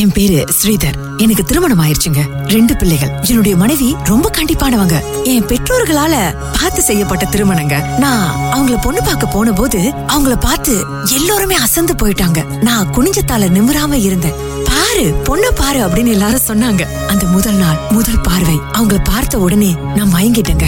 என் பேரு ஸ்ரீதர். எனக்கு திருமணம் ஆயிருச்சுங்க ரெண்டு பிள்ளைகள். என்னுடைய மனைவி ரொம்ப கண்டிப்பானவங்க. என் பெற்றோர்களால பார்த்து செய்யப்பட்ட திருமணங்க. நான் அவங்கள பொண்ணு பார்க்க போன போது அவங்கள பார்த்து எல்லோருமே அசந்து போயிட்டாங்க. நான் குனிஞ்சத்தால நிமிராம இருந்தேன். பாரு பொண்ண பாரு அப்படின்னு எல்லாரும் சொன்னாங்க. அந்த முதல் நாள் முதல் பார்வை. அவங்கள பார்த்த உடனே நான் மயங்கிட்டேங்க.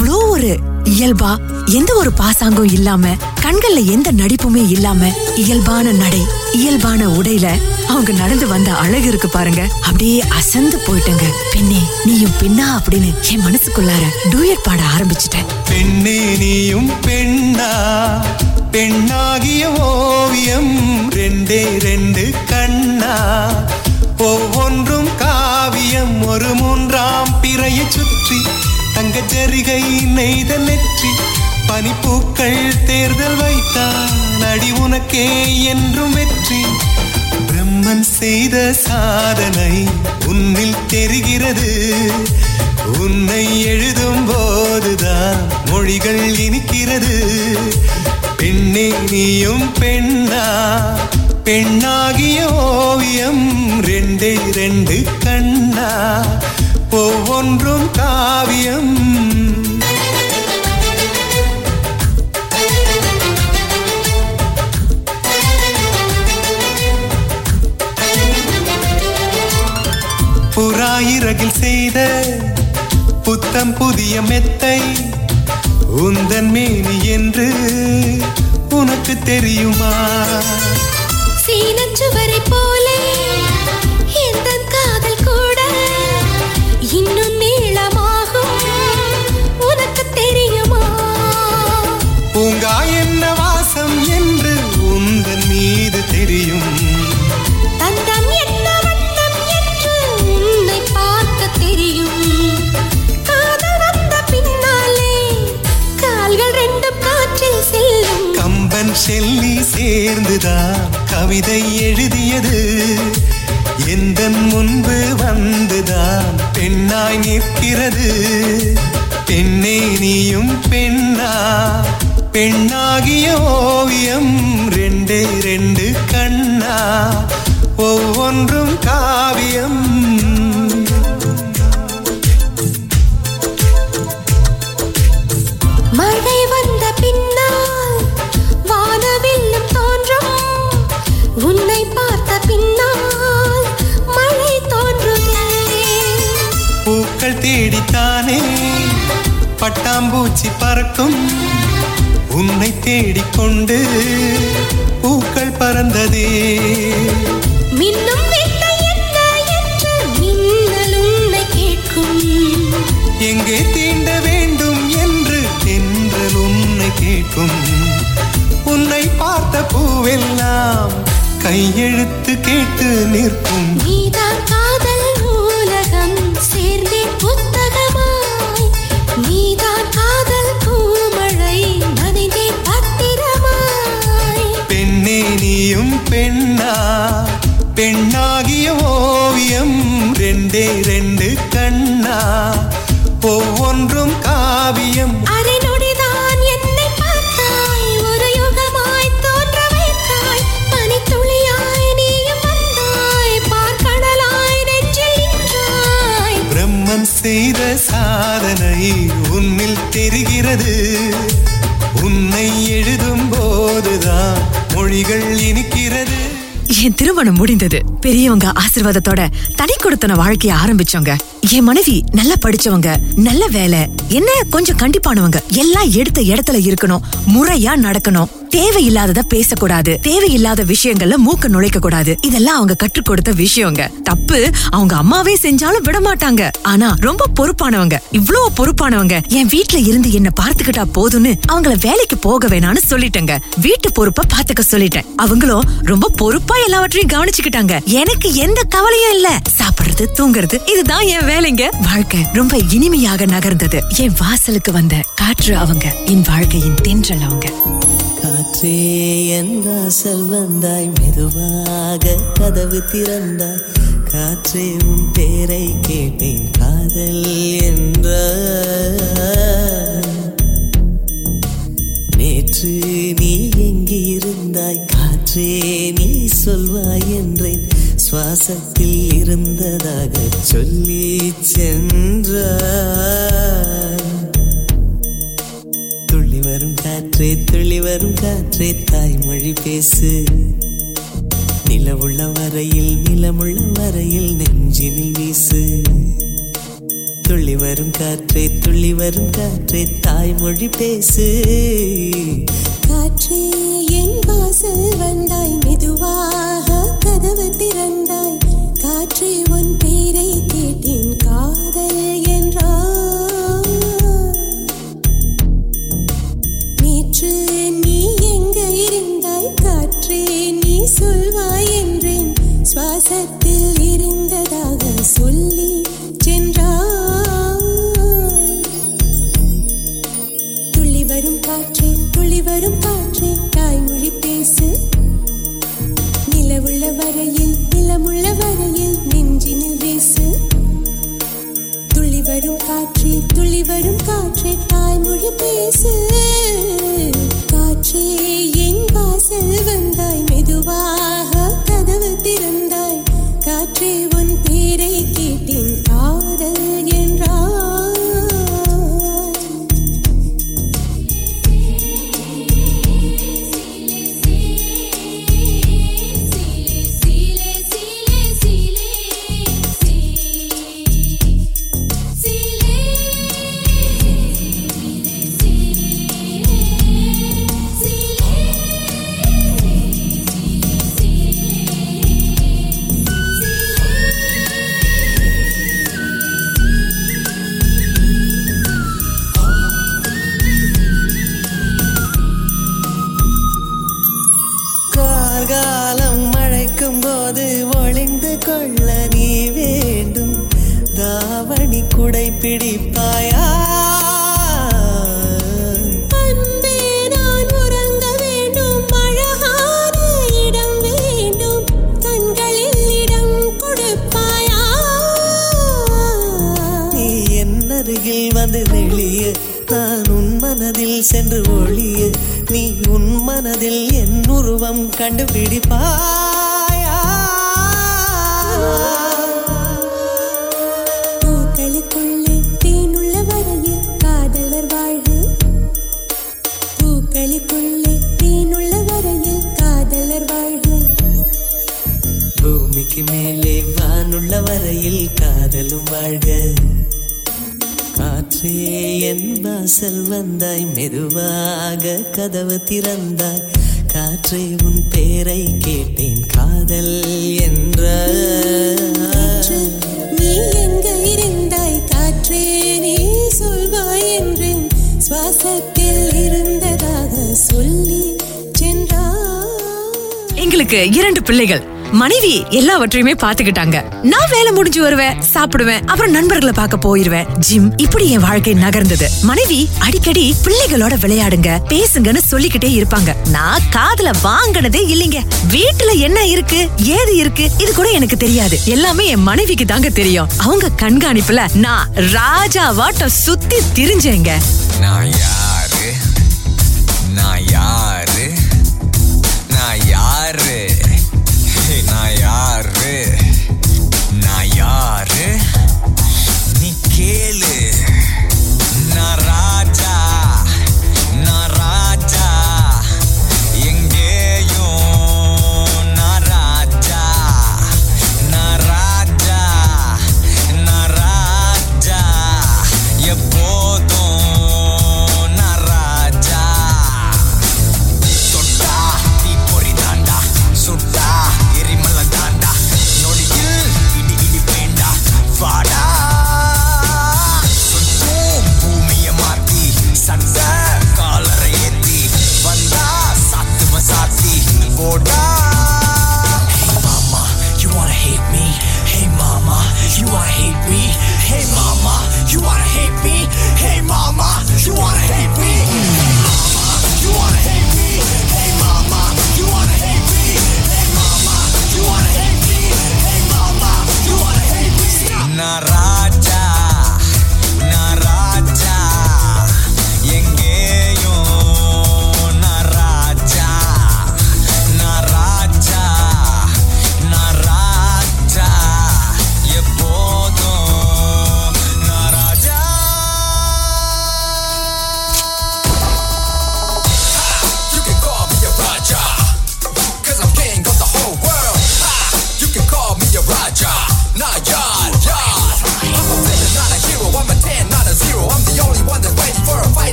அவ்வளோ ஒரு இயல்பா எந்த ஒரு பாசாங்கும் இல்லாம கண்கள்ல எந்த நடிப்புமே இல்லாம இயல்பான நடை இயல்பான உடையில அவங்க நடந்து வந்த அழகு இருக்கு பாருங்க. அப்படியே அசந்து போயிட்டேங்க. பெண்ணே நீயும் பெண்ணா அப்படின்னு என் மனசுக்குள்ளார டூயட் பாட ஆரம்பிச்சிட்டேன். பெண்ணே நீயும் பெண்ணா? பெண்ணாகிய ஓவியம் ரெண்டே ரெண்டு கண்ணா? ஒவ்வொன்றும் காவியம் ஒரு மூன்றாம் பிறையை சுற்றி தங்க ஜரிகை நெய்த நெற்றி பனிப்பூக்கள் தேர்தல் வைத்தான் அடி உனக்கே என்றும் வெற்றி. பிரம்மன் செய்த சாதனை உன்னில் தெரிகிறது. உன்னை எழுதும் போதுதான் மொழிகள் இனிக்கிறது. பெண்ணே நீயும் பெண்ணா? பெண்ணாகிய ஓவியம் ரெண்டே ரெண்டு கண்ணா? ஒவ்வொன்றும் காவியம். புறாயிரகில் செய்த புத்தம் புதிய மெத்தை உந்தன் மேனி என்று உனக்கு தெரியுமா? சேர்ந்துதான் கவிதை எழுதியது? எந்த முன்பு வந்துதான் பெண்ணாய் நிற்கிறது? பெண்ணே நீயும் பெண்ணா? பெண்ணாகிய ஓவியம் ரெண்டே ரெண்டு கண்ணா? ஒவ்வொன்றும் காவியம் பட்டாம்பூச்சி பறக்கும். உன்னை தேடிக்கொண்டு பூக்கள் பறந்ததே. மின்னும் எங்கே தீண்ட வேண்டும் என்று தென்றல் உன்னை கேட்கும். உன்னை பார்த்த பூவெல்லாம் கையெழுத்து கேட்டு நிற்கும். நீதான் பெண்ணாகிய ஓவியம் ரெண்டே ரெண்டு கண்ணா. ஒவ்வொன்றும் காவியம். செய்த சாதனை உன்னில் தெரிகிறது. உன்னை எழுதும் போதுதான் மொழிகள் இனிக்கிறது என் திருமணம் முடிந்தது. பெரியவங்க ஆசிர்வாதத்தோட தனி கொடுத்தன வாழ்க்கைய ஆரம்பிச்சவங்க. என் மனைவி நல்லா படிச்சவங்க நல்ல வேலை என்ன கொஞ்சம் கண்டிப்பானவங்க. எல்லாம் எடுத்த இடத்துல இருக்கணும் முறையா நடக்கணும். தேவையில்லாதத பேசக்கூடாது. தேவையில்லாத விஷயங்கள்ல மூக்க நுழைக்க கூடாது இதெல்லாம் அவங்க கற்றுக் கொடுத்த விஷயங்க. தப்பு அவங்க அம்மாவே செஞ்சாலும் விட மாட்டாங்க ஆனா ரொம்ப பொறுப்பானவங்க. இவ்வளவு பொறுப்பானவங்க. என் வீட்டுல இருந்து என்ன பார்த்துக்கிட்டா போதும்னு அவங்கள வேலைக்கு போக வேணாம்னு சொல்லிட்டேங்க. வீட்டு பொறுப்ப பாத்துக்க சொல்லிட்டேன். அவங்களும் ரொம்ப பொறுப்பா எல்லாவற்றையும் கவனிச்சுக்கிட்டாங்க. எனக்கு எந்த கவலையும் இல்ல. சாப்பிடுறது தூங்குறது இதுதான் என் வேலைங்க. வாழ்க்கை ரொம்ப இனிமையாக நகர்ந்தது. என் வாசலுக்கு வந்த காற்று அவங்க. என் வாழ்க்கையின் தென்றல் அவங்க. காற்றே எந்த செல்வந்தாய் மெதுவாக கதவு திறந்தாய். காற்றே உன் பேரை கேட்டேன் காதல் என்ற நேற்று நீ எங்கிருந்தாய் காற்றே நீ சொல்வாய் என்றேன். சுவாசத்தில் இருந்ததாக சொல்லி சென்றாய். வரும் காற்றே துள்ளி வரும் காற்றே தாய்மொழி பேசு. நிலவுள்ள வரையில் நிலமுள்ள வரையில் நெஞ்சினில் வீசு. துள்ளி வரும் காற்றே துள்ளி வரும் காற்றே தாய்மொழி பேசு. உருவம் கண்டுபிடிப்பாயா? பூக்களுக்குள்ளே தேனுள்ள வரையில் காதலர் வாழ்வு. பூக்களுக்குள்ளே தேனுள்ள வரையில் காதலர் வாழ்வு. பூமிக்கு மேலே வானுள்ள வரையில் காதலும் வாழ்க. காற்றே என் வாசல் வந்தாய் மெதுவாக கதவு திறந்தாய். காற்றே உன் பேரை கேட்டேன். காதல் என்ற நீ எங்க இருந்தாய்? காற்றே நீ சொல்வாய் என்றேன். சுவாசத்தில் இருந்ததாக சொல்லி சென்றாய். எங்களுக்கு இரண்டு பிள்ளைகள். மனைவி எல்லாவற்றையுமே பாத்துக்கிட்டாங்க நான் வேலை முடிஞ்சு வருவேன் சாப்பிடுவேன் அப்புறம் நண்பர்களை பார்க்க போயிருவேன். ஜிம் இப்படி என் வாழ்க்கை நகர்ந்தது. மனைவி அடிக்கடி பிள்ளைகளோட விளையாடுங்க பேசுங்கன்னு சொல்லிக்கிட்டே இருப்பாங்க. நான் காதுல வாங்கினதே இல்லைங்க. வீட்டுல என்ன இருக்கு ஏது இருக்கு இது கூட எனக்கு தெரியாது. எல்லாமே என் மனைவிக்கு தாங்க தெரியும். அவங்க கண்காணிப்புல நான் ராஜாவாட்டம் சுத்தி திரிஞ்சேங்க. நான் யாரு? நான் யாரு?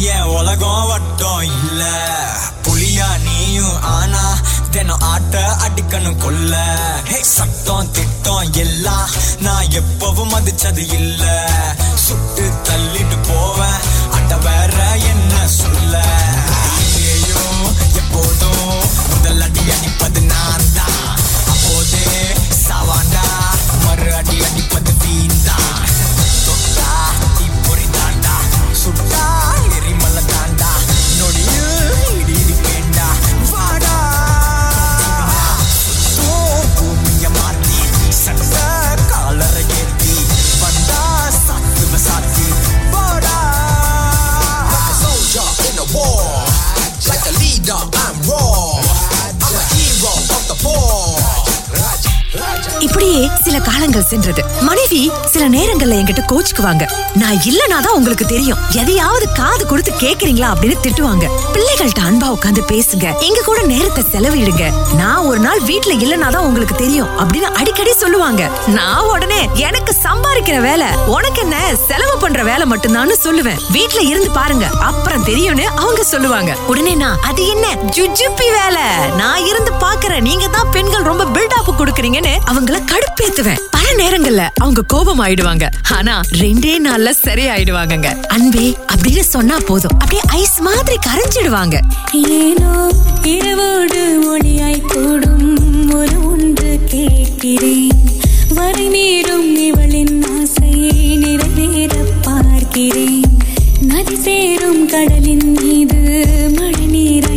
மட்டும் இல்ல. புலியா நீயும் ஆனா தினம் ஆட்ட அடிக்கணும் கொல்ல. ஹே திட்டம் எல்லாம் நான் எப்பவும் மதிச்சது இல்ல. சுட்டு தள்ளிட்டு போ இப்படியே சில காலங்கள் சென்றது. மனைவி சில நேரங்கள்ல என்கிட்ட கோச்சுக்குவாங்க. நான் இல்லனா தான் உங்களுக்கு தெரியும். எதையாவது காது கொடுத்து கேக்குறீங்களா அப்படின்னு திட்டுவாங்க. பிள்ளைகள்ட்ட அன்பா உட்காந்து பேசுங்க. எங்க கூட நேரத்தை செலவிடுங்க. நான் ஒரு நாள் வீட்டுல இல்லனா தான் உங்களுக்கு தெரியும் அப்படின்னு அடிக்கடி சொல்லுவாங்க. நான் உடனே எனக்கு சம்பாதிக்கிற வேலை உனக்கு என்ன? செலவு பண்ற வேலை மட்டும்தான் சொல்லுவேன். வீட்டுல இருந்து பாருங்க. அப்புறம் தெரியும்னு அவங்க சொல்லுவாங்க. உடனே நான் அது என்ன? ஜுஜுப்பி வேலை. நான் இருந்து பாக்குறேன். நீங்க தான் பெண்கள் ரொம்ப பில்டப் கொடுக்குறீங்கன்னு அவங்கள கடு கடுப்பேத்துவேன் பல நேரங்கள்ல அவங்க கோபம் ஆயிடுவாங்க ஆனா ரெண்டே நாள்ல சரி அன்பே அப்படின்னு சொன்னா போதும். அப்படியே ஐஸ் மாதிரி கரைஞ்சிடுவாங்க. ஏனோ இரவோடு ஒளியாய் கூடும் ஒரு ஒன்று கேட்கிறேன். வரை நேரும் இவளின் ஆசையை நிறைவேற பார்க்கிறேன். நதி சேரும் கடலின் மீது மழை நீரை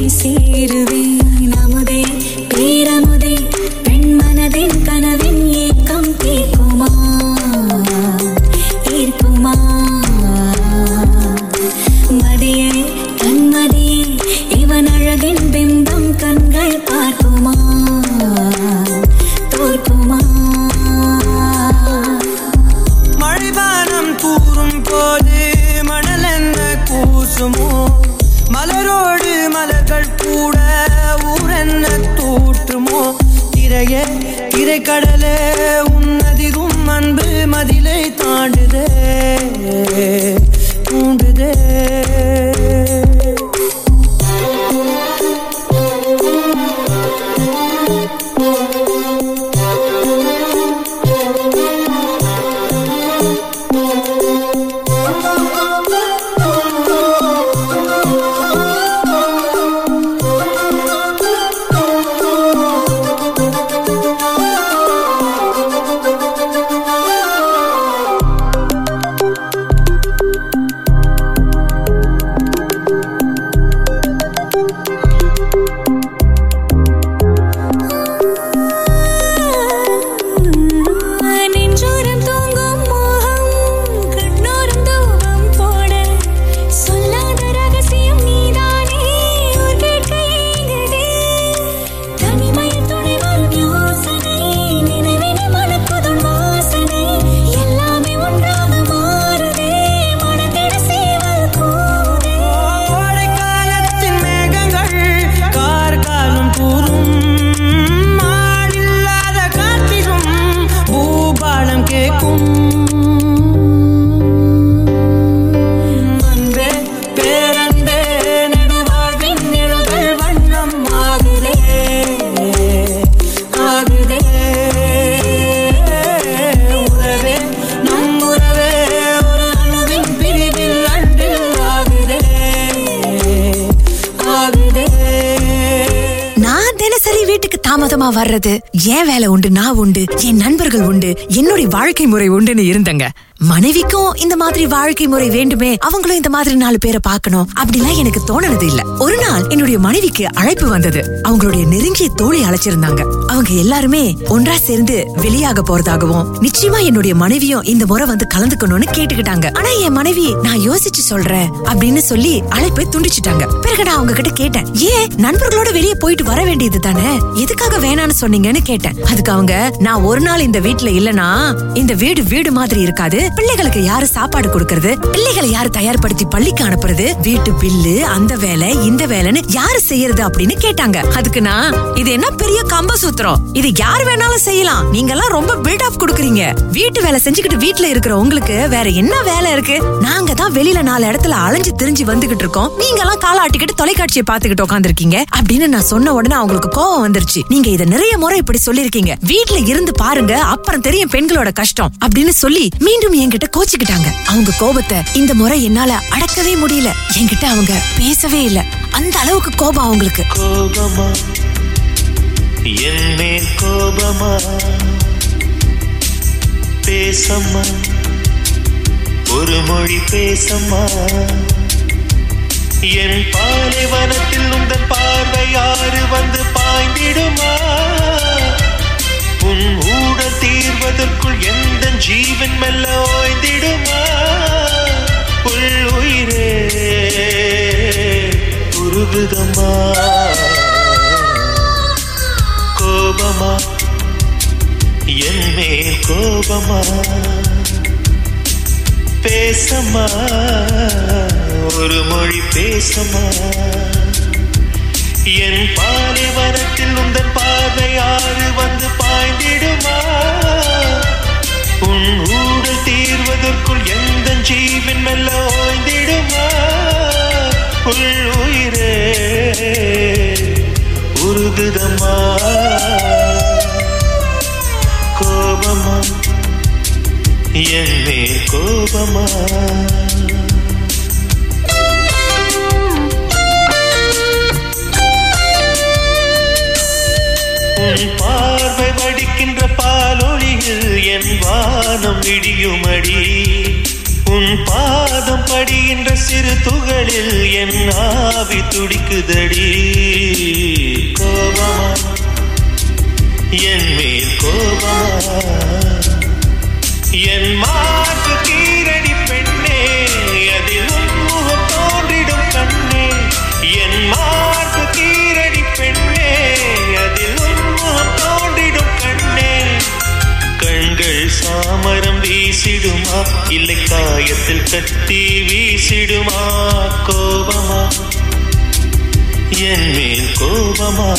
தாமதமா வர்றது என் வேலை உண்டு நான் உண்டு என் நண்பர்கள் உண்டு என்னுடைய வாழ்க்கை முறை உண்டுன்னு இருந்தங்க. மனைவிக்கும் இந்த மாதிரி வாழ்க்கை முறை வேண்டுமே அவங்களும் இந்த மாதிரி நாலு பேரை பார்க்கணும் அப்படிலாம் எனக்கு தோணுனது இல்ல. ஒரு நாள் என்னுடைய மனைவிக்கு அழைப்பு வந்தது. அவங்களுடைய நெருங்கிய தோழி அழைச்சிருந்தாங்க. அவங்க எல்லாருமே ஒன்றா சேர்ந்து வெளியாக போறதாகவும் நிச்சயமா என்னுடைய மனைவியும் இந்த முறை வந்து கலந்துக்கணும்னு கேட்டுக்கிட்டாங்க. ஆனா என் மனைவி நான் யோசிச்சு சொல்றேன் அப்படின்னு சொல்லி அழைப்பை துண்டிச்சிட்டாங்க. பிறகு நான் அவங்க கிட்ட கேட்டேன் ஏன் நண்பர்களோட வெளியே போயிட்டு வர வேண்டியது தானே? எதுக்காக வேணான்னு சொன்னீங்கன்னு கேட்டேன். அதுக்கு அவங்க நான் ஒரு நாள் இந்த வீட்டுல இல்லனா இந்த வீடு வீடு மாதிரி இருக்காது. பிள்ளைகளுக்கு யாரு சாப்பாடு கொடுக்கறது? பிள்ளைகளை யாரு தயார்படுத்தி பள்ளிக்கு அனுப்புறது? வீட்டு பில்லு அந்த வேலை இந்த வேலைன்னு யாரு செய்யறது அப்படின்னு கேட்டாங்க. அதுக்கு நான் இது என்ன பெரிய கம்ப சூத்திரம்? இது யார் வேணாலும் செய்யலாம். நீங்க எல்லாம் ரொம்ப பில்ட் ஆஃப் கொடுக்குறீங்க. வீட்டு வேலை செஞ்சுக்கிட்டு வீட்டுல இருக்கிற உங்களுக்கு வேற என்ன வேலை இருக்கு? நாங்க தான் வெளியில நாலு இடத்துல அலைஞ்சு திரிஞ்சு வந்துகிட்டு இருக்கோம். நீங்க எல்லாம் காலாட்டிக்கிட்டு தொலைக்காட்சியை பாத்துக்கிட்டு உட்காந்துருக்கீங்க அப்படின்னு நான் சொன்ன உடனே அவங்களுக்கு கோவம் வந்துருச்சு. நீங்க இத நிறைய முறை இப்படி சொல்லிருக்கீங்க வீட்டுல இருந்து பாருங்க அப்புறம் தெரியும் பெண்களோட கஷ்டம் அப்படின்னு சொல்லி மீண்டும் என்கிட்ட கோச்சுக்கிட்டாங்க. அவங்க கோபத்தை இந்த முறை என்னால அடக்கவே முடியல. என்கிட்ட அவங்க பேசவே இல்ல. அந்த அளவுக்கு கோபம் அவங்களுக்கு. கோபமா? என் கோபமா? பேசம்மா? ஒரு மொழி பேசம்மா? என் பாலைவனத்தில் உந்தன் பார்வை யாரு வந்து பாய்ந்திடுமா? உன் ஊடல் தீர்வதற்குள் எந்த ஜீவன் மெல்ல ஓய்ந்திடுமா? உள் உயிரே உருகுதம்மா. கோபமா? என் மேல் கோபமா? பேசமா ஒரு மொழி பேசமா என் பாலைவனத்தில் உந்தன் பார்வை ஆறு வந்து பாய்ந்திடுமா? உன் ஊடல் தீர்வதற்குள் எந்த ஜீவன் மெல்ல ஓய்ந்திடுமா? உள் உயிரே உருகுதமா கோபமா? என்னே கோபமா? பார்வை வடிக்கின்ற பாலொழியில் என் வானம் விடியுமடி உன் பாதம் படிகின்ற சிறு துகளில் என் ஆவி துடிக்குதடி. கோபமா? என் மேல் கோபமா? என் மார்பு வீசிடுமா? இல்லை காயத்தில் கட்டி வீசிடுமா? கோபமா? என் மேல் கோபமா?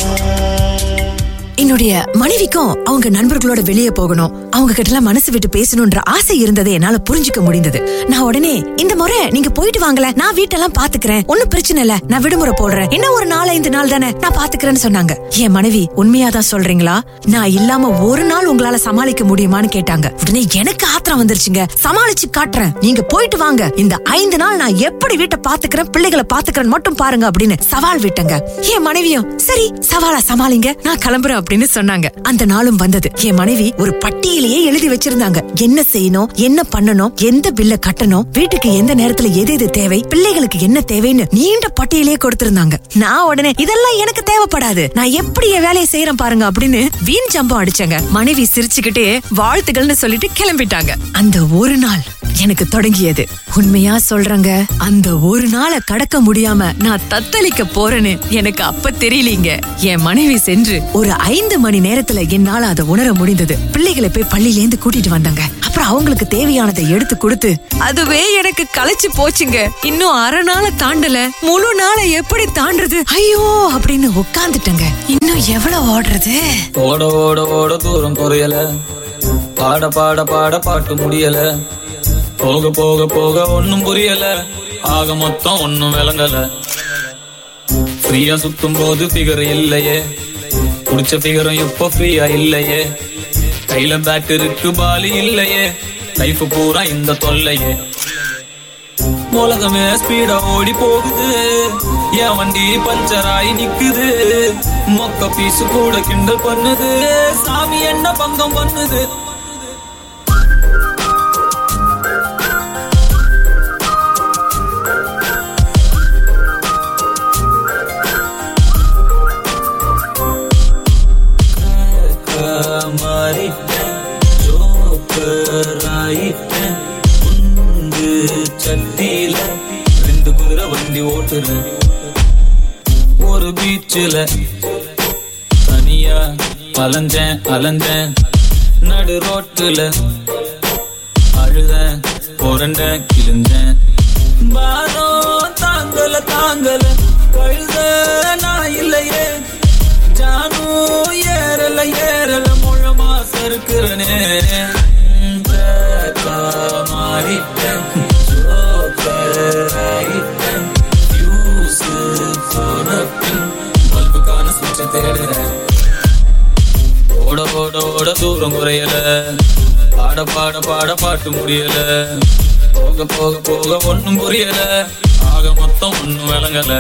என்னுடைய மனைவிக்கும் அவங்க நண்பர்களோட வெளியே போகணும். அவங்க கிட்ட எல்லாம் மனசு விட்டு பேசணும்ன்ற ஆசை இருந்ததை என்னால புரிஞ்சுக்க முடிந்தது. நான் உடனே இந்த முறை நீங்க போயிட்டு வாங்கல நான் வீட்டெல்லாம் பாத்துக்கிறேன். ஒன்னும் பிரச்சனை இல்ல நான் விடுமுறை போடுறேன். என்ன ஒரு நாலஞ்சு நாள் தானே நான் பாத்துக்கிறேன்னு சொன்னாங்க. என் மனைவி உண்மையாதான் சொல்றீங்களா? நான் இல்லாம ஒரு நாள் உங்களால சமாளிக்க முடியுமான்னு கேட்டாங்க. உடனே எனக்கு ஆத்திரம் வந்துருச்சுங்க. சமாளிச்சு காட்டுறேன். நீங்க போயிட்டு வாங்க. இந்த ஐந்து நாள் நான் எப்படி வீட்டை பாத்துக்கிறேன் பிள்ளைகளை பாத்துக்கிறேன் மட்டும் பாருங்க அப்படின்னு சவால் விட்டங்க. என் மனைவியும் சரி சவாலா சமாளிங்க நான் கிளம்புறேன் அப்படின்னு சொன்னாங்க. அந்த நாளும் வந்தது. என் மனைவி ஒரு பட்டியலையே எழுதி வச்சிருந்தாங்க. என்ன செய்யணும் என்ன பண்ணணும் எந்த பில்ல கட்டணும் வீட்டுக்கு எந்த நேரத்துல எது எது தேவை பிள்ளைகளுக்கு என்ன தேவைன்னு நீண்ட பட்டியலே கொடுத்திருந்தாங்க. நான் உடனே இதெல்லாம் எனக்கு தேவைப்படாது. நான் எப்படி என் வேலையை செய்யறேன் பாருங்க அப்படின்னு வீண் ஜம்பம் அடிச்சாங்க. மனைவி சிரிச்சுக்கிட்டே வாழ்த்துக்கள்னு சொல்லிட்டு கிளம்பிட்டாங்க. அந்த ஒரு நாள் எனக்கு தொடங்கியது. உண்மையா சொல்றேங்க? அந்த ஒரு நாளை கடக்க முடியாம நான் தத்தளிக்க போறேன்னு எனக்கு அப்ப தெரியலீங்க. என் மனைவி சென்று ஒரு ஐந்து மணி நேரத்துல என்னால அதை உணர முடிந்தது. பிள்ளைகளை போய் பள்ளியில இருந்து கூட்டிட்டு வந்தாங்க. அப்புறம் அவங்களுக்கு தேவையானதை எடுத்து கொடுத்து அதுவே எனக்கு களைச்சு போச்சுங்க. இன்னும் அரை நாளை தாண்டல. முழு நாளை எப்படி தாண்டது ஐயோ அப்படின்னு உட்கார்ந்துட்டேங்க. இன்னும் எவ்வளவு ஓடுறது? ஓட ஓட ஓட தூரம் குறையல. பாட பாட பாட பாட்டு முடியல. போக போக போக ஒன்னும் புரியல. ஆக மொத்தம் ஒண்ணும் விளங்கல. ஃப்ரீயா சுத்தும் போது ஃபிகர் இல்லையே. குடிச்ச ஃபிகரும் இப்போ ஃப்ரீயா இல்லையே. கையில பேட் இருக்கு பாலி இல்லையே. லைஃப் பூரா இந்த தொல்லையே. உலகமே ஸ்பீடா ஓடி போகுது. என் வண்டி பஞ்சர் ஆகி நிக்குது. மொக்க பீசு கூட கிண்டல் பண்ணுது. சாமி என்ன பங்கம் பண்ணுது? வண்டி ஒரு பீச்சில் தனியா அலைஞ்சேன் அலைஞ்சேன். நடு ரோட்டுல அழுதேன் புரண்ட கிழிஞ்சேன். பாரம் தாங்கல தாங்கல கழுத நான் இல்லையே. ஜானும் ஏறல ஏறல முழமா சறுக்குறனே மாறிட்டேன் ஓட தூரம் குறையல பாட பாட பாட பாட்டு முடியல. போக போக போக ஒண்ணும் புரியல. ஆக மொத்தம் ஒண்ணும் விளங்கல.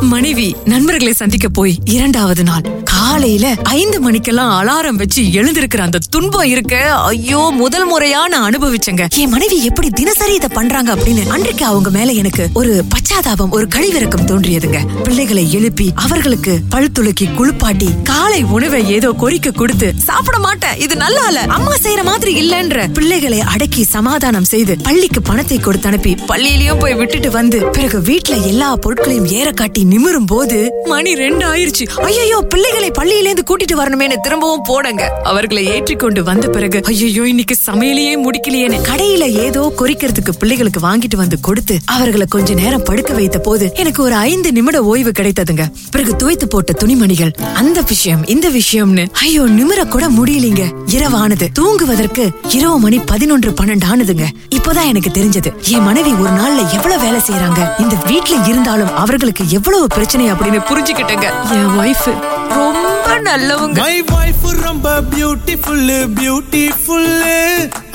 மனைவி நண்பர்களை சந்திக்க போய் இரண்டாவது நாள். காலையில ஐந்து மணிக்கெல்லாம் அலாரம் வச்சு எழுந்திருக்கிற அந்த துன்பம் இருக்க ஐயோ முதல் முறையா நான் அனுபவிச்சேங்க. என் மனைவி எப்படி தினசரி இதை பண்றாங்க அப்படின்னு அன்றைக்கு அவங்க மேல எனக்கு ஒரு பச்சாதாபம் ஒரு கழிவிறக்கம் தோன்றியதுங்க. பிள்ளைகளை எழுப்பி அவர்களுக்கு பல் துளக்கி குளிப்பாட்டி காலை உணவை ஏதோ கொறிக்க கொடுத்து சாப்பிட மாட்டேன் இது நல்லா இல்ல அம்மா செய்யற மாதிரி இல்லன்ற. பிள்ளைகளை அடக்கி சமாதானம் செய்து பள்ளிக்கு பணத்தை கொடுத்து அனுப்பி பள்ளியிலயும் போய் விட்டுட்டு வந்து பிறகு வீட்டுல எல்லா பொருட்களையும் ஏற காட்டி நிமிரும் போது மணி ரெண்டு ஆயிருச்சு. ஐயோ பிள்ளைகளை பள்ளியிலேந்து கூட்டிட்டு வரணுமேனு திரும்பவும் போனங்க அவர்களை ஏற்றிக்கொண்டு வந்த பிறகு ஐயோ இன்னைக்கு சமையலையே முடிக்கலையேன்னு கடையில ஏதோ குறிக்கிறதுக்கு பிள்ளைகளுக்கு வாங்கிட்டு வந்து கொடுத்து அவர்களை கொஞ்ச நேரம் படுக்க வைத்த போது எனக்கு ஒரு ஐந்து நிமிட ஓய்வு கிடைத்ததுங்க. பிறகு துவைத்து போட்ட துணிமணிகள் அந்த விஷயம் இந்த விஷயம்னு ஐயோ நிமிர கூட முடியலீங்க. இரவானது. தூங்குவதற்கு இரவு மணி பதினொன்று பன்னெண்டு ஆனதுங்க. இப்போதான் எனக்கு தெரிஞ்சது என் மனைவி ஒரு நாள்ல எவ்வளவு வேலை செய்யறாங்க இந்த வீட்ல இருந்தாலும் அவர்களுக்கு எவ்வளவு பிரச்சனை அப்படின்னு புரிஞ்சுக்கிட்டேங்க. என் ஒய்ஃப் ரொம்ப நல்லவங்க. மை வைஃப் ரொம்ப பியூட்டிஃபுல் பியூட்டிஃபுல்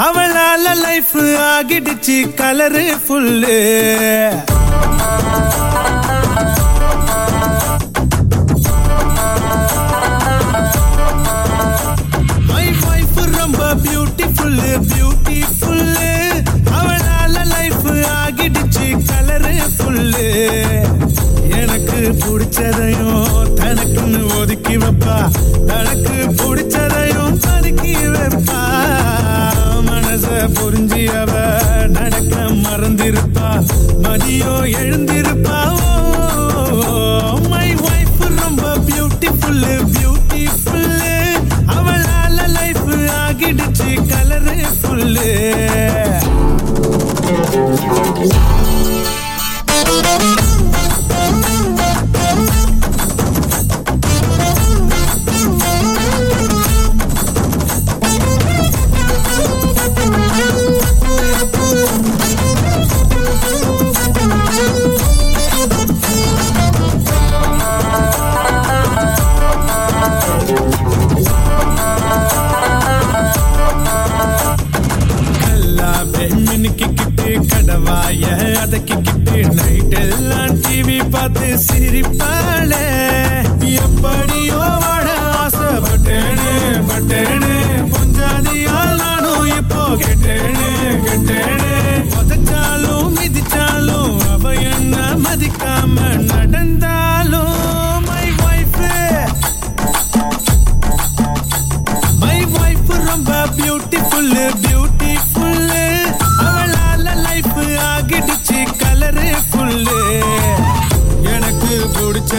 அவளால லைஃப் ஆகிடுச்சு colour full my beautiful beautiful அவளால லைஃப் ஆகிடுச்சு கலரு ஃபுல்லு பிடிச்சதையும் தனக்குன்னு ஒதுக்கி வைப்பா. தனக்கு பிடிச்சதையும் பதுக்கி வைப்பா. மனச புரிஞ்சு அவ நடக்க மறந்திருப்பா. மதியோ எழுந்திருப்பா. மை வைஃப் ரொம்ப பியூட்டிஃபுல் பியூட்டிஃபுல் அவளால லைஃப் ஆகிடுச்சு கலரு ஃபுல்லு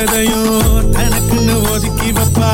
எதையும் தனக்குன்னு ஒதுக்கி வைப்பா.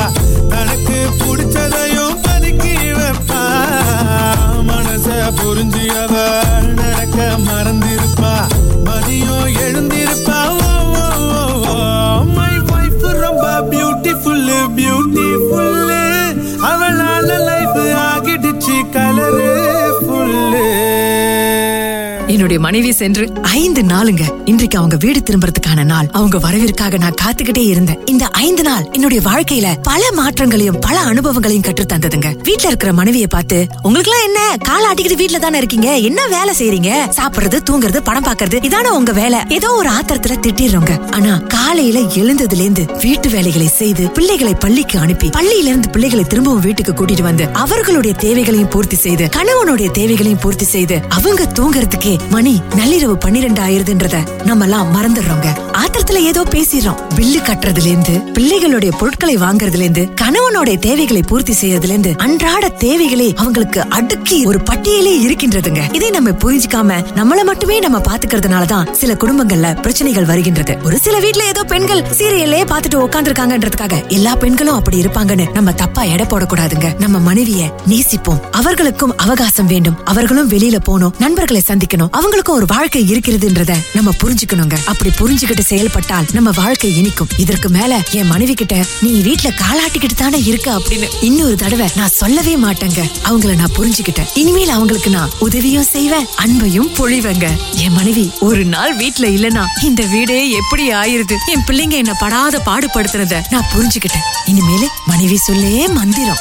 மனைவி சென்று ஐந்து நாளுங்க. இன்றைக்கு அவங்க வீடு திரும்புறதுக்கான நாள். அவங்க வரவிற்காக நான் காத்துக்கிட்டே இருந்தேன். இந்த ஐந்து நாள் என்னுடைய வாழ்க்கையில பல மாற்றங்களையும் பல அனுபவங்களையும் கற்று தந்ததுங்க. வீட்ல இருக்கிற மனைவியை பார்த்து உங்களுக்கு எல்லாம் என்ன? கால ஆட்டிக்கிட்டு வீட்ல தானே இருக்கீங்க? என்ன வேலை செய்யறீங்க சாப்பிடுறது தூங்குறது படம் பாக்குறது இதான உங்க வேலை? ஏதோ ஒரு ஆத்திரத்துல திட்டிடுறோங்க. ஆனா காலையில எழுந்ததுல இருந்து வீட்டு வேலைகளை செய்து பிள்ளைகளை பள்ளிக்கு அனுப்பி பள்ளியில இருந்து பிள்ளைகளை திரும்பவும் வீட்டுக்கு கூட்டிட்டு வந்து அவர்களுடைய தேவைகளையும் பூர்த்தி செய்து கணவனுடைய தேவைகளையும் பூர்த்தி செய்து அவங்க தூங்குறதுக்கே மணி நள்ளிரவு பன்னிரெண்டு ஆயிருதுன்றத நம்ம எல்லாம் மறந்துடுறோங்க. ஆத்திரத்துல ஏதோ பேசிடுறோம். பில்லு கட்டுறதுல இருந்து பிள்ளைகளுடைய பொருட்களை வாங்குறதுல இருந்து கணவனுடைய தேவைகளை பூர்த்தி செய்யறதுல இருந்து அன்றாட தேவைகளே அவங்களுக்கு அடுக்கி ஒரு பட்டியலே இருக்கின்றதுங்க. இதை நம்ம புரிஞ்சுக்காம நம்மள மட்டுமே நம்ம பாத்துக்கிறதுனாலதான் சில குடும்பங்கள்ல பிரச்சனைகள் வருகின்றது. ஒரு சில வீட்டுல ஏதோ பெண்கள் சீரியலே பாத்துட்டு உட்காந்துருக்காங்கன்றதுக்காக எல்லா பெண்களும் அப்படி இருப்பாங்கன்னு நம்ம தப்பா எடை போடக்கூடாதுங்க. நம்ம மனைவிய நேசிப்போம். அவர்களுக்கும் அவகாசம் வேண்டும். அவர்களும் வெளியில போகணும். நண்பர்களை சந்திக்கணும். அவங்களுக்கும் ஒரு வாழ்க்கை இருக்கிறதுன்றத நம்ம புரிஞ்சுக்கணுங்க. அப்படி புரிஞ்சுக்கிட்டு செயல்பட்டால் நம்ம வாழ்க்கை இனிக்கும். இதற்கு மேல என் மனைவி கிட்ட நீ வீட்டுல காலாட்டிக்கிட்டு தானே இருக்க? அப்படின்னு இன்னொரு தடவை நான் சொல்லவே மாட்டேங்க. அவங்கள நான் புரிஞ்சுக்கிட்டேன். இனிமேல் அவங்களுக்கு நான் உதவியும் செய்வேன் அன்பையும் பொழிவேங்க. என் மனைவி ஒரு நாள் வீட்டுல இல்லனா இந்த வீடே எப்படி ஆயிருது? என் பிள்ளைங்க என்ன படாத பாடுபடுத்துறத நான் புரிஞ்சுக்கிட்டேன். இனிமேலு மனைவி சொல்லே மந்திரம்.